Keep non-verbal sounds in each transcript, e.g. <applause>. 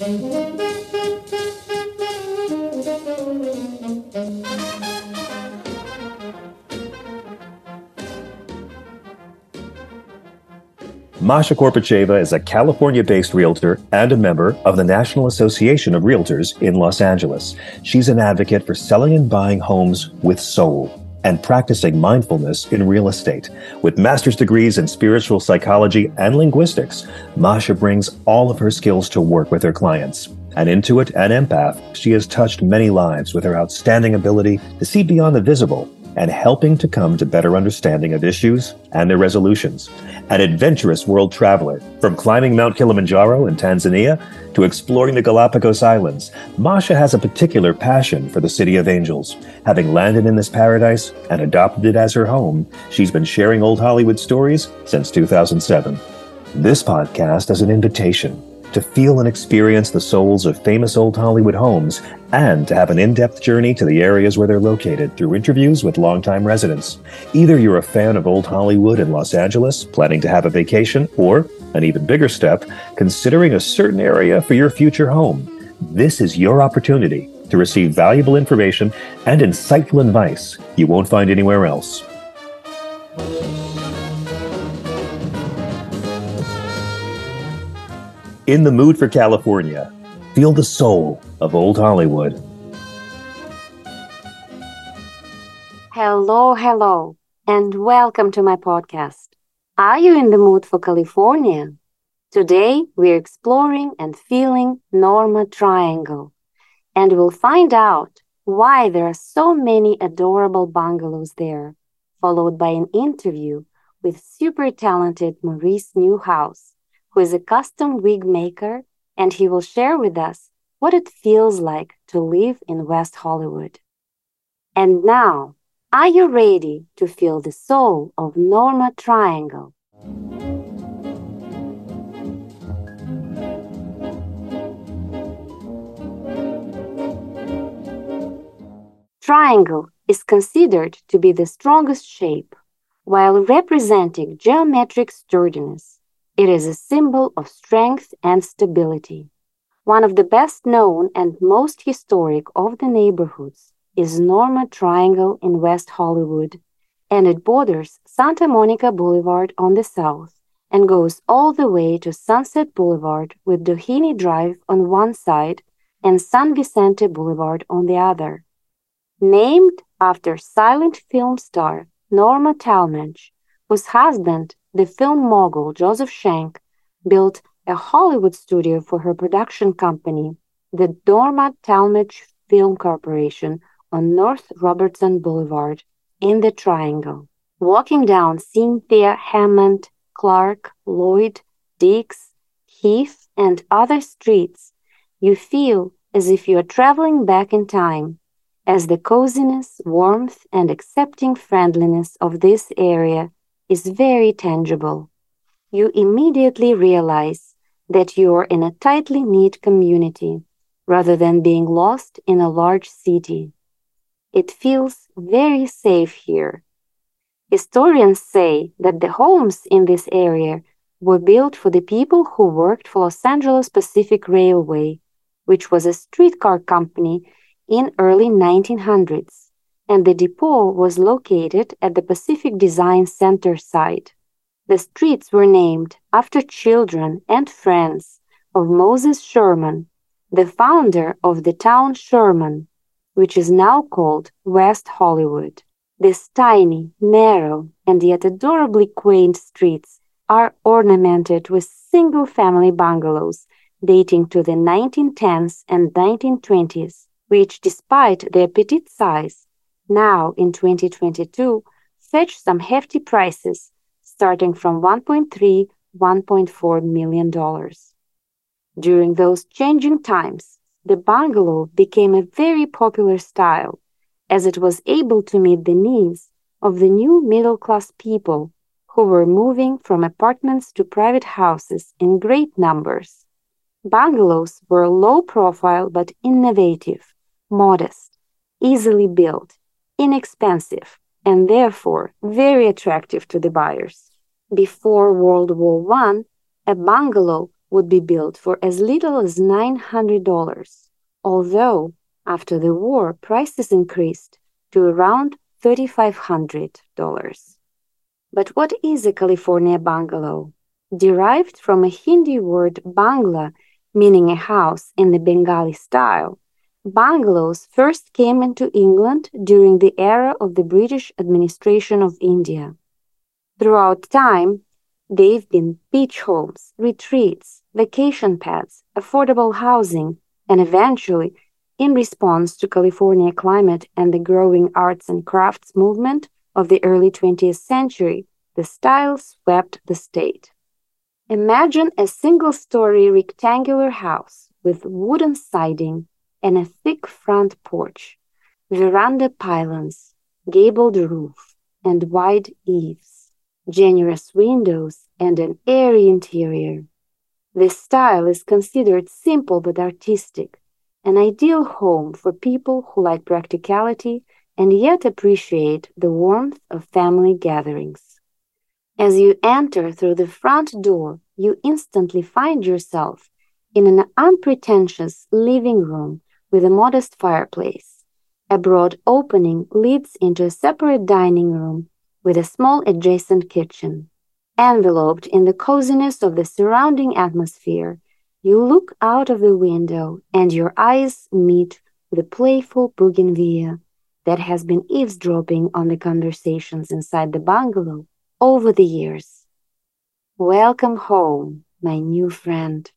Masha Korpacheva is a California based realtor and a member of the National Association of Realtors in Los Angeles. She's an advocate for selling and buying homes with soul and practicing mindfulness in real estate. With master's degrees in spiritual psychology and linguistics, Masha brings all of her skills to work with her clients. An intuit and empath, she has touched many lives with her outstanding ability to see beyond the visible and helping to come to better understanding of issues and their resolutions. An adventurous world traveler, from climbing Mount Kilimanjaro in Tanzania to exploring the Galapagos Islands, Masha has a particular passion for the City of Angels. Having landed in this paradise and adopted it as her home, she's been sharing old Hollywood stories since 2007. This podcast is an invitation to feel and experience the souls of famous old Hollywood homes, and to have an in depth journey to the areas where they're located through interviews with longtime residents. Either you're a fan of old Hollywood in Los Angeles, planning to have a vacation, or, an even bigger step, considering a certain area for your future home. This is your opportunity to receive valuable information and insightful advice you won't find anywhere else. In the mood for California, feel the soul of old Hollywood. Hello, hello, and welcome to my podcast. Are you in the mood for California? Today, we're exploring and feeling Norma Triangle, and we'll find out why there are so many adorable bungalows there, followed by an interview with super talented Maurice Neuhaus who is a custom wig maker, and he will share with us what it feels like to live in West Hollywood. And now, are you ready to feel the soul of Norma Triangle? Triangle is considered to be the strongest shape, while representing geometric sturdiness it is a symbol of strength and stability. One of the best known and most historic of the neighborhoods is Norma Triangle in West Hollywood, and it borders Santa Monica Boulevard on the south and goes all the way to Sunset Boulevard with Doheny Drive on one side and San Vicente Boulevard on the other. Named after silent film star Norma Talmadge, whose husband the film mogul Joseph Schenck built a Hollywood studio for her production company, the Norma Talmadge Film Corporation, on North Robertson Boulevard in the Triangle. Walking down Cynthia, Hammond, Clark, Lloyd, Dix, Heath, and other streets, you feel as if you are traveling back in time, as the coziness, warmth, and accepting friendliness of this area is very tangible. You immediately realize that you are in a tightly knit community rather than being lost in a large city. It feels very safe here. Historians say that the homes in this area were built for the people who worked for Los Angeles Pacific Railway, which was a streetcar company in early 1900s and the depot was located at the Pacific Design Center site. The streets were named after children and friends of Moses Sherman, the founder of the town Sherman, which is now called West Hollywood. These tiny, narrow, and yet adorably quaint streets are ornamented with single family bungalows dating to the 1910s and 1920s, which, despite their petite size, now in 2022 fetch some hefty prices starting from 1.3 1.4 million dollars during those changing times the bungalow became a very popular style as it was able to meet the needs of the new middle class people who were moving from apartments to private houses in great numbers. Bungalows were low profile but innovative, modest, easily built, inexpensive, and therefore very attractive to the buyers. Before World War I, a bungalow would be built for as little as $900, although after the war prices increased to around $3,500. But what is a California bungalow? Derived from a Hindi word bangla, meaning a house in the Bengali style, bungalows first came into England during the era of the British administration of India. Throughout time, they've been beach homes, retreats, vacation pads, affordable housing, and eventually, in response to California climate and the growing arts and crafts movement of the early 20th century, the style swept the state. Imagine a single story rectangular house with wooden siding and a thick front porch, veranda pylons, gabled roof, and wide eaves, generous windows, and an airy interior. This style is considered simple but artistic, an ideal home for people who like practicality and yet appreciate the warmth of family gatherings. As you enter through the front door, you instantly find yourself in an unpretentious living room with a modest fireplace. A broad opening leads into a separate dining room with a small adjacent kitchen. Enveloped in the coziness of the surrounding atmosphere, you look out of the window and your eyes meet a playful bougainvillea that has been eavesdropping on the conversations inside the bungalow over the years. Welcome home, my new friend.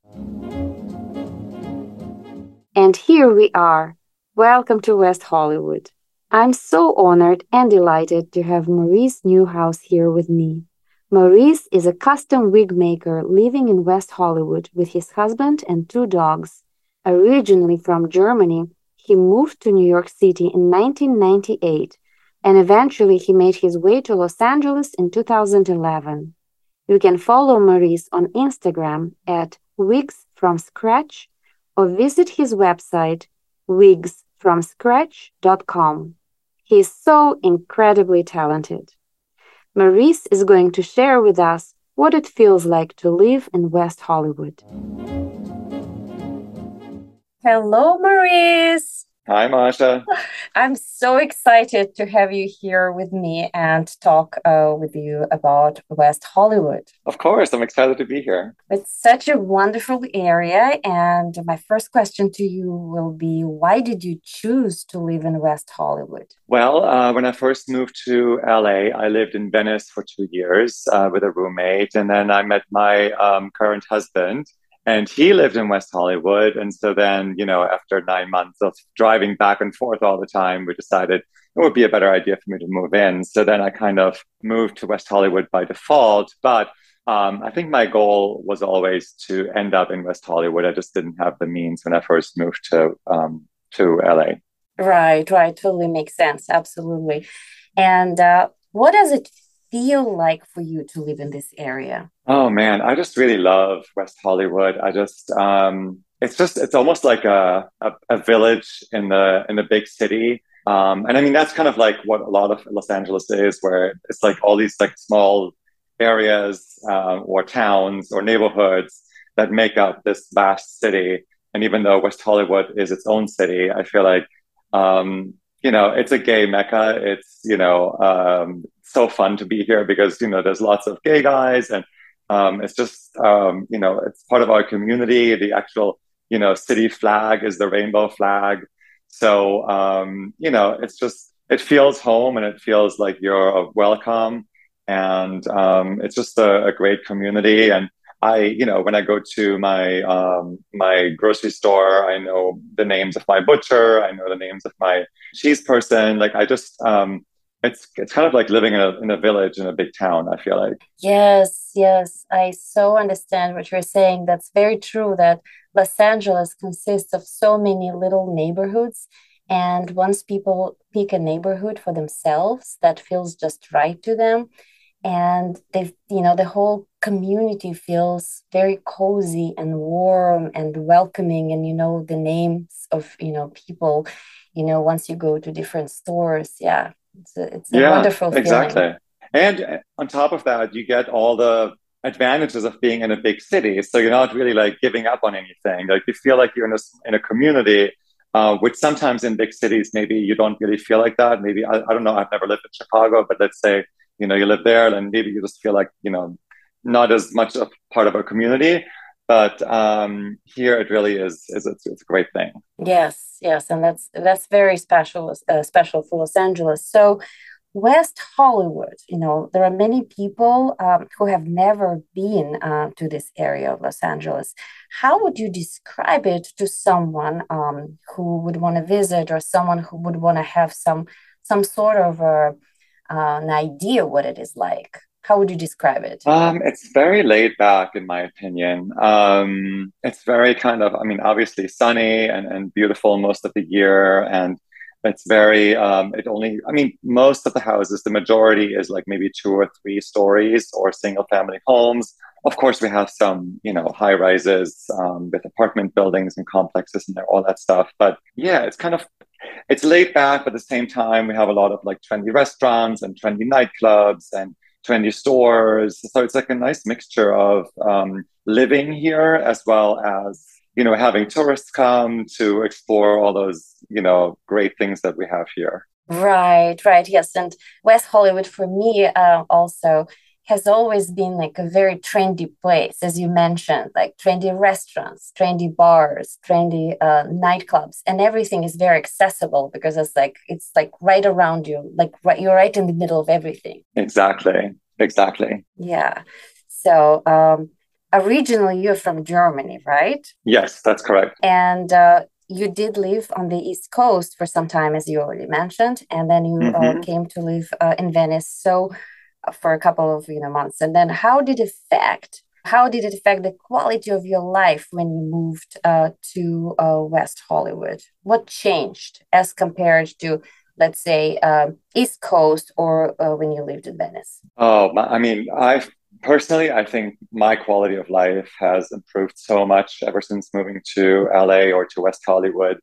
And here we are. Welcome to West Hollywood. I'm so honored and delighted to have Maurice Neuhaus here with me. Maurice is a custom wig maker living in West Hollywood with his husband and two dogs. Originally from Germany, he moved to New York City in 1998 and eventually he made his way to Los Angeles in 2011. You can follow Maurice on Instagram at Wigs from Scratch or visit his website wigsfromscratch.com. He is so incredibly talented. Maurice is going to share with us what it feels like to live in West Hollywood. Hello, Maurice. Hi, Masha. I'm so excited to have you here with me and talk uh, with you about West Hollywood. Of course, I'm excited to be here. It's such a wonderful area. And my first question to you will be why did you choose to live in West Hollywood? Well, uh, when I first moved to LA, I lived in Venice for two years uh, with a roommate. And then I met my um, current husband and he lived in West Hollywood. And so then, you know, after nine months of driving back and forth all the time, we decided it would be a better idea for me to move in. So then I kind of moved to West Hollywood by default. But um, I think my goal was always to end up in West Hollywood. I just didn't have the means when I first moved to um, to LA. Right, right, totally makes sense. Absolutely. And uh, what does it feel like for you to live in this area? Oh man, I just really love West Hollywood. I just um it's just it's almost like a, a, a village in the in the big city. Um, and I mean that's kind of like what a lot of Los Angeles is, where it's like all these like small areas uh, or towns or neighborhoods that make up this vast city. And even though West Hollywood is its own city, I feel like um, you know it's a gay mecca. It's you know um, so fun to be here because you know there's lots of gay guys and um, it's just um, you know it's part of our community. The actual you know city flag is the rainbow flag, so um, you know it's just it feels home and it feels like you're welcome, and um, it's just a, a, great community. And I you know when I go to my um, my grocery store, I know the names of my butcher, I know the names of my cheese person. Like I just um, it's it's kind of like living in a in a village in a big town i feel like. Yes yes. I so understand what you're saying. That's very true that los angeles consists of so many little neighborhoods. And once people pick a neighborhood for themselves that feels just right to them. And they you know the whole community feels very cozy and warm and welcoming. And you know the names of you know people you know once you go to different stores yeah it's a, it's a yeah, wonderful feeling. exactly. And on top of that, you get all the advantages of being in a big city. So you're not really like giving up on anything. Like you feel like you're in a in a community, uh, which sometimes in big cities maybe you don't really feel like that. Maybe I, I don't know. I've never lived in Chicago, but let's say you know you live there, and maybe you just feel like you know not as much a part of a community. But um, here it really is is it's, it's a great thing. Yes, yes, and that's that's very special uh, special for Los Angeles. So West Hollywood, you know, there are many people um, who have never been uh, to this area of Los Angeles. How would you describe it to someone um, who would want to visit or someone who would want to have some some sort of a, uh, an idea what it is like? How would you describe it? Um, it's very laid back, in my opinion. Um, it's very kind of, I mean, obviously sunny and, and beautiful most of the year. And it's very um, it only i mean most of the houses the majority is like maybe two or three stories or single family homes of course we have some you know high rises um, with apartment buildings and complexes and all that stuff but yeah it's kind of it's laid back but at the same time we have a lot of like trendy restaurants and trendy nightclubs and trendy stores so it's like a nice mixture of um, living here as well as you know, having tourists come to explore all those, you know, great things that we have here. Right, right. Yes. And West Hollywood for me uh, also has always been like a very trendy place, as you mentioned, like trendy restaurants, trendy bars, trendy uh, nightclubs, and everything is very accessible because it's like it's like right around you, like right, you're right in the middle of everything. Exactly, exactly. Yeah. So um, originally you're from Germany, right? Yes, that's correct. And uh, you did live on the East Coast for some time, as you already mentioned, and then you uh, mm-hmm. uh, came to live uh, in Venice. So for a couple of you know months, and then how did it affect? How did it affect the quality of your life when you moved uh, to West Hollywood? What changed as compared to let's say um, east coast or uh, when you lived in venice oh i mean i've personally, I think my quality of life has improved so much ever since moving to LA or to West Hollywood.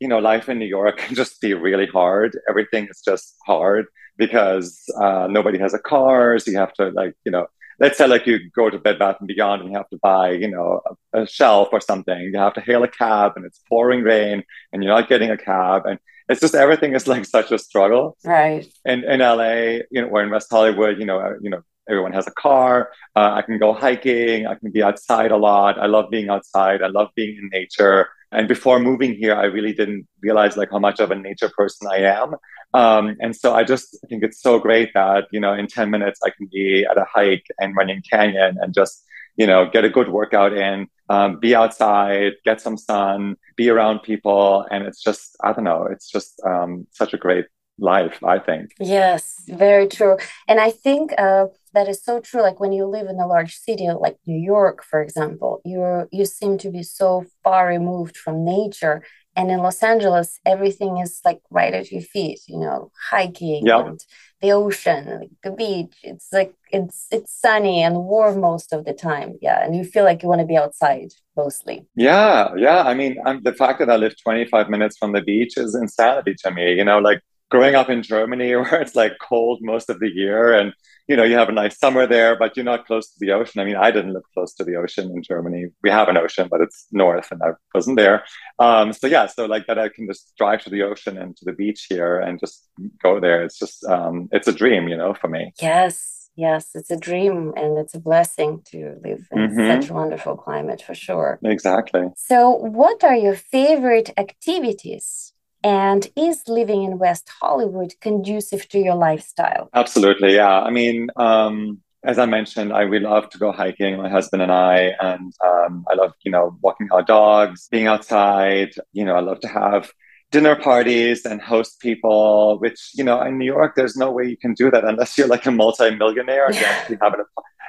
You know, life in New York <laughs> can just be really hard. Everything is just hard because uh, nobody has a car. So you have to, like, you know, let's say like you go to Bed Bath and Beyond and you have to buy, you know, a, a shelf or something. You have to hail a cab and it's pouring rain and you're not getting a cab. And it's just everything is like such a struggle. Right. And in LA, you know, or in West Hollywood, you know, uh, you know, everyone has a car. Uh, I can go hiking. I can be outside a lot. I love being outside. I love being in nature. And before moving here, I really didn't realize like how much of a nature person I am. Um, and so I just think it's so great that you know in ten minutes I can be at a hike and Runyon Canyon and just you know get a good workout in, um, be outside, get some sun, be around people, and it's just I don't know, it's just um, such a great life. I think. Yes, very true. And I think uh, that is so true like when you live in a large city like new york for example you're you seem to be so far removed from nature. And in los angeles everything is like right at your feet you know hiking yep. and the ocean like the beach. It's like it's it's sunny and warm most of the time. Yeah and you feel like you want to be outside mostly. Yeah yeah. I mean I'm, the fact that i live 25 minutes from the beach is insanity to me you know like growing up in Germany <laughs> where it's like cold most of the year and you know you have a nice summer there but you're not close to the ocean. I mean i didn't live close to the ocean in germany. We have an ocean but it's north and i wasn't there. Um, so yeah so like that i can just drive to the ocean and to the beach here and just go there. It's just um, it's a dream you know for me. Yes yes it's a dream and it's a blessing to live in mm-hmm. such a wonderful climate for sure. Exactly. So what are your favorite activities and is living in West Hollywood conducive to your lifestyle? Absolutely, yeah. I mean, um, as I mentioned, I we love to go hiking, my husband and I, and um, I love, you know, walking our dogs, being outside. You know, I love to have dinner parties and host people, which, you know, in New York, there's no way you can do that unless you're like a multimillionaire and you actually have an,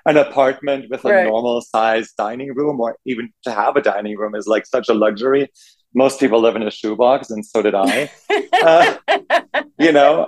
an apartment with a right. normal sized dining room, or even to have a dining room is like such a luxury most people live in a shoebox, and so did I. <laughs> uh, you know,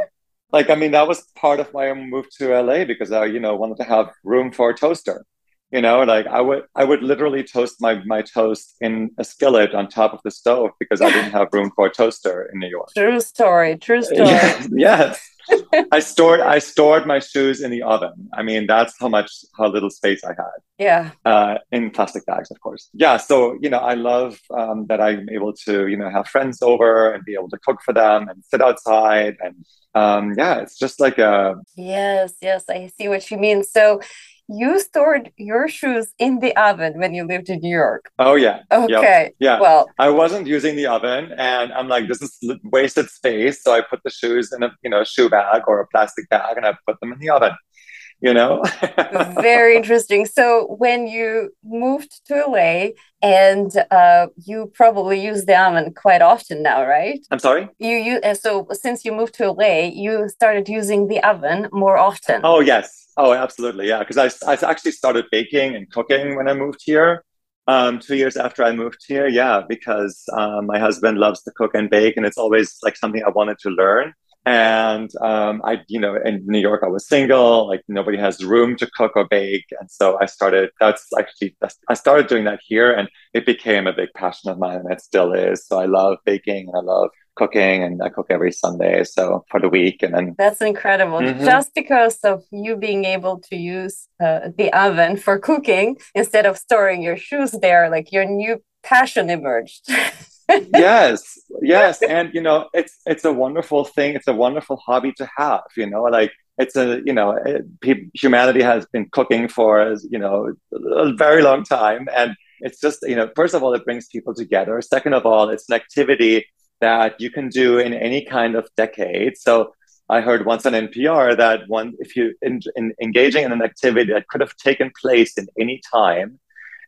like I mean, that was part of why I moved to LA because I, you know, wanted to have room for a toaster. You know, like I would I would literally toast my my toast in a skillet on top of the stove because I didn't have room for a toaster in New York. True story. True <laughs> story. yes. yes. <laughs> I stored I stored my shoes in the oven. I mean, that's how much how little space I had. Yeah. Uh, in plastic bags, of course. Yeah. So you know, I love um, that I'm able to you know have friends over and be able to cook for them and sit outside and um, yeah, it's just like a yes, yes. I see what you mean. So you stored your shoes in the oven when you lived in New York. Oh yeah. Okay. Yep. Yeah. Well, I wasn't using the oven, and I'm like, this is wasted space. So I put the shoes in a you know shoe bag or a plastic bag, and I put them in the oven you know? <laughs> Very interesting. So when you moved to la and uh, you probably use the oven quite often now right? I'm sorry? You you uh, so since you moved to la you started using the oven more often. Oh yes. Oh absolutely. Yeah because I, I actually started baking and cooking when i moved here um, two years after I moved here, yeah, because um, my husband loves to cook and bake, and it's always like something I wanted to learn. And um, I, you know, in New York, I was single. Like nobody has room to cook or bake, and so I started. That's actually I started doing that here, and it became a big passion of mine, and it still is. So I love baking, and I love cooking, and I cook every Sunday. So for the week, and then that's incredible. Mm-hmm. Just because of you being able to use uh, the oven for cooking instead of storing your shoes there, like your new passion emerged. <laughs> yes yes and you know it's it's a wonderful thing it's a wonderful hobby to have you know like it's a you know eh, it, humanity has been cooking for you know a very long time and it's just you know first of all it brings people together second of all it's an activity that you can do in any kind of decade so I heard once on NPR that one, if you in, in engaging in an activity that could have taken place in any time,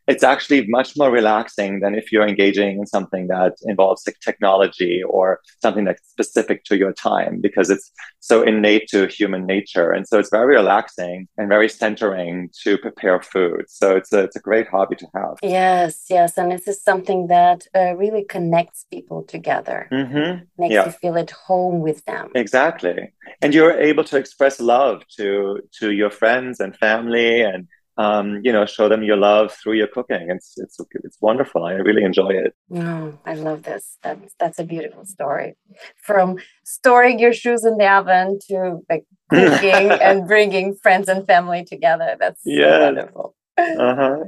it's actually much more relaxing than if you're engaging in something that involves like technology or something that's specific to your time because it's so innate to human nature. And so it's very relaxing and very centering to prepare food. So it's a, it's a great hobby to have. Yes yes. And this is something that uh, really connects people together. Mm-hmm. makes yeah. you feel at home with them. Exactly. And you're able to express love to to your friends and family and um, you know, show them your love through your cooking. It's it's it's wonderful. I really enjoy it. Oh, I love this. That's that's a beautiful story. From storing your shoes in the oven to like cooking <laughs> and bringing friends and family together. That's yeah. so wonderful. Uh-huh.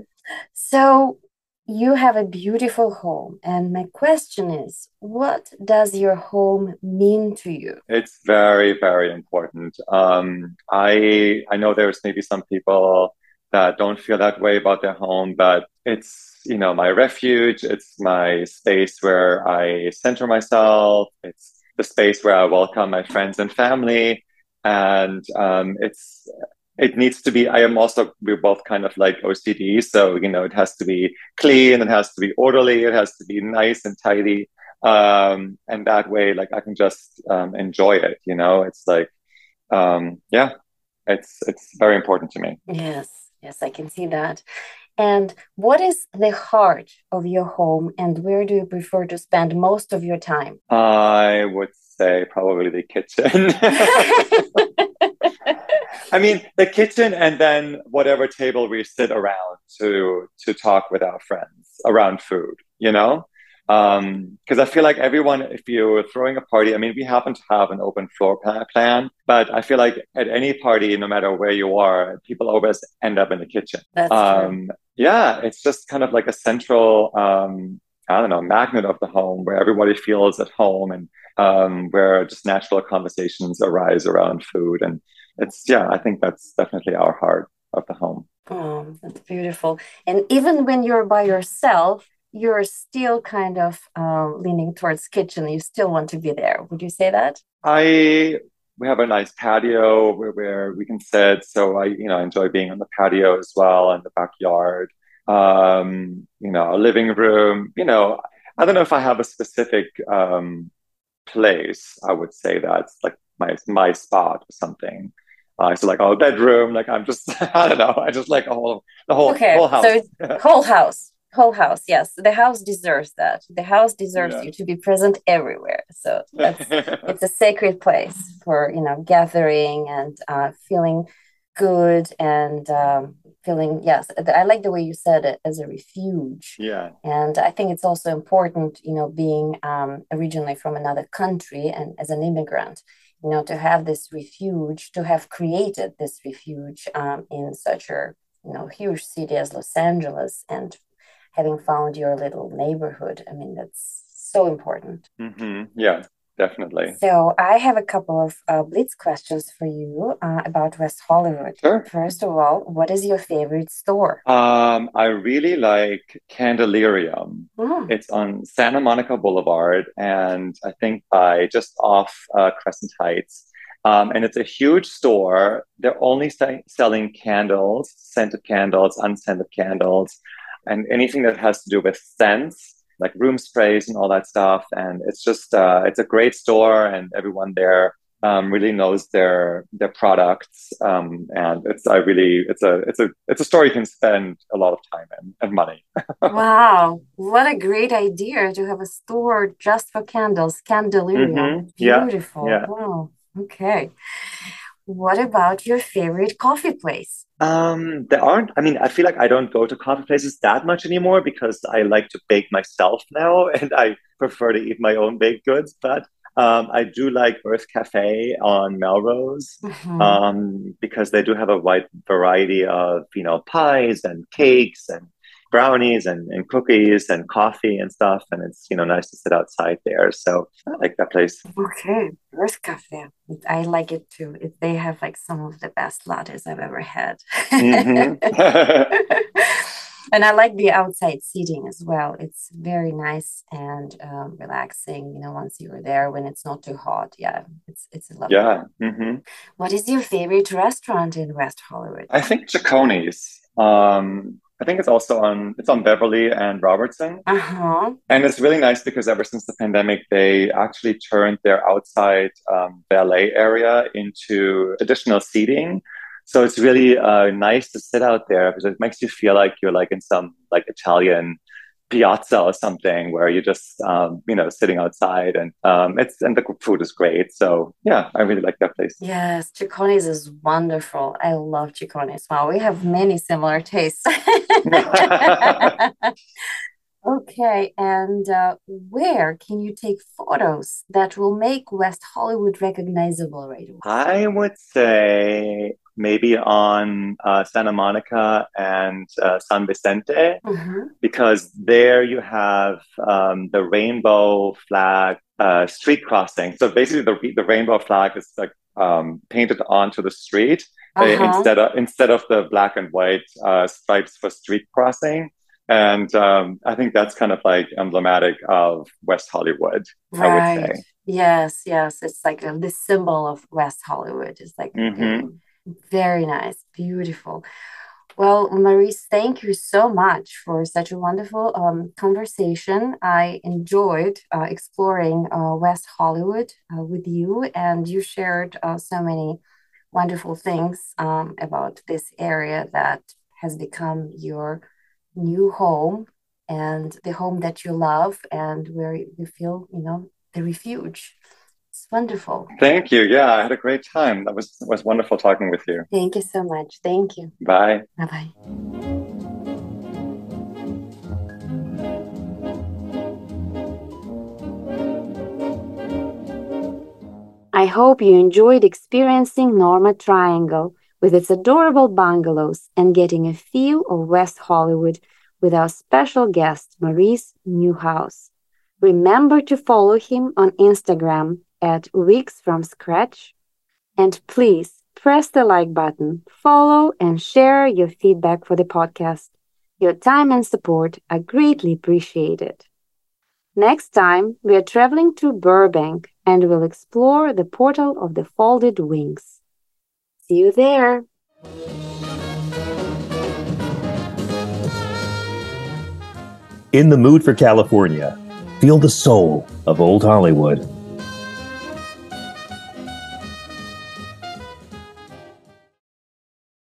So you have a beautiful home, and my question is, what does your home mean to you? It's very, very important. Um, I I know there's maybe some people that don't feel that way about their home, but it's you know my refuge. It's my space where I center myself. It's the space where I welcome my friends and family, and um, it's it needs to be. I am also we're both kind of like OCD, so you know it has to be clean, it has to be orderly, it has to be nice and tidy, um, and that way, like I can just um, enjoy it. You know, it's like um, yeah, it's it's very important to me. Yes. Yes, I can see that. And what is the heart of your home, and where do you prefer to spend most of your time? I would say probably the kitchen. <laughs> I mean, the kitchen, and then whatever table we sit around to to talk with our friends around food. You know, because um, I feel like everyone, if you're throwing a party, I mean, we happen to have an open floor plan, but I feel like at any party, no matter where you are, people always end up in the kitchen. That's um, true. Yeah, it's just kind of like a central, um, I don't know, magnet of the home where everybody feels at home and um, where just natural conversations arise around food. And it's, yeah, I think that's definitely our heart of the home. Oh, that's beautiful. And even when you're by yourself, you're still kind of um, leaning towards kitchen. You still want to be there. Would you say that? I we have a nice patio where, where we can sit. So I you know enjoy being on the patio as well in the backyard. Um, you know, a living room. You know, I don't know if I have a specific um, place. I would say that's like my my spot or something. Uh, so like a bedroom, like I'm just <laughs> I don't know. I just like a whole the whole okay, whole house. So <laughs> whole house whole house yes. The house deserves that. The house deserves yeah. you to be present everywhere. So that's <laughs> it's a sacred place for you know gathering and uh, feeling good and um, feeling yes i like the way you said it as a refuge. Yeah. And i think it's also important you know being um, originally from another country and as an immigrant you know to have this refuge to have created this refuge um, in such a you know huge city as los angeles and having found your little neighborhood i mean that's so important mm-hmm. yeah definitely. So I have a couple of uh, blitz questions for you uh, about West Hollywood. Sure. First of all, what is your favorite store? Um, I really like Candle Delirium. Mm. It's on Santa Monica Boulevard, and I think by just off uh, Crescent Heights. Um, and it's a huge store. They're only selling candles, scented candles, unscented candles, and anything that has to do with scents like room sprays and all that stuff. And it's just uh, it's a great store, and everyone there um, really knows their their products. Um, and it's I really it's a it's a it's a store you can spend a lot of time in and money. <laughs> wow, what a great idea to have a store just for candles, Candle Delirium. Mm-hmm. Beautiful. Yeah. Wow. Okay. What about your favorite coffee place? Um, there aren't. I mean, I feel like I don't go to coffee places that much anymore because I like to bake myself now, <laughs> and I prefer to eat my own baked goods. But um, I do like Urth Caffé on Melrose Mhm. um, because they do have a wide variety of you know pies and cakes and brownies and, and cookies and coffee and stuff, and it's you know nice to sit outside there. So I like that place. Okay, Urth Caffé. I like it too. It, they have like some of the best lattes I've ever had. Mhm. <laughs> <laughs> and I like the outside seating as well. It's very nice and um, relaxing. You know, once you're there when it's not too hot. Yeah, it's it's a lovely. yeah. hmm What is your favorite restaurant in West Hollywood? I think Cecconi's. Um, I think it's also on it's on Beverly and Robertson, Uh huh. and it's really nice because ever since the pandemic, they actually turned their outside um, ballet area into additional seating. So it's really uh, nice to sit out there because it makes you feel like you're like in some like Italian piazza or something where you're just um, you know sitting outside and um, it's and the food is great. So yeah, I really like that place. Yes, Cecconi's is wonderful. I love Cecconi's. Wow, we have many similar tastes. <laughs> <laughs> Okay, and uh, where can you take photos that will make West Hollywood recognizable right away? I would say maybe on uh, Santa Monica and uh, San Vicente, Mhm. because there you have um, the rainbow flag uh, street crossing. So basically, the, the rainbow flag is like um, painted onto the street uh, Uh-huh. instead of instead of the black and white uh, stripes for street crossing. And um, I think that's kind of like emblematic of West Hollywood. I would Right. say. Yes, yes. It's like a, the symbol of West Hollywood. is like Mhm. Very nice, beautiful. Well, Maurice, thank you so much for such a wonderful um, conversation. I enjoyed uh, exploring uh, West Hollywood uh, with you, and you shared uh, so many wonderful things um, about this area that has become your new home and the home that you love and where you feel, you know, the refuge. Wonderful. Thank you. Yeah, I had a great time. That was was wonderful talking with you. Thank you so much. Thank you. Bye. Bye bye. I hope you enjoyed experiencing Norma Triangle with its adorable bungalows and getting a feel of West Hollywood with our special guest, Maurice Neuhaus. Remember to follow him on Instagram at Wigs from Scratch. And please press the like button, follow, and share your feedback for the podcast. Your time and support are greatly appreciated. Next time, we are traveling to Burbank and will explore the portal of the folded wings. See you there! In the mood for California, feel the soul of Old Hollywood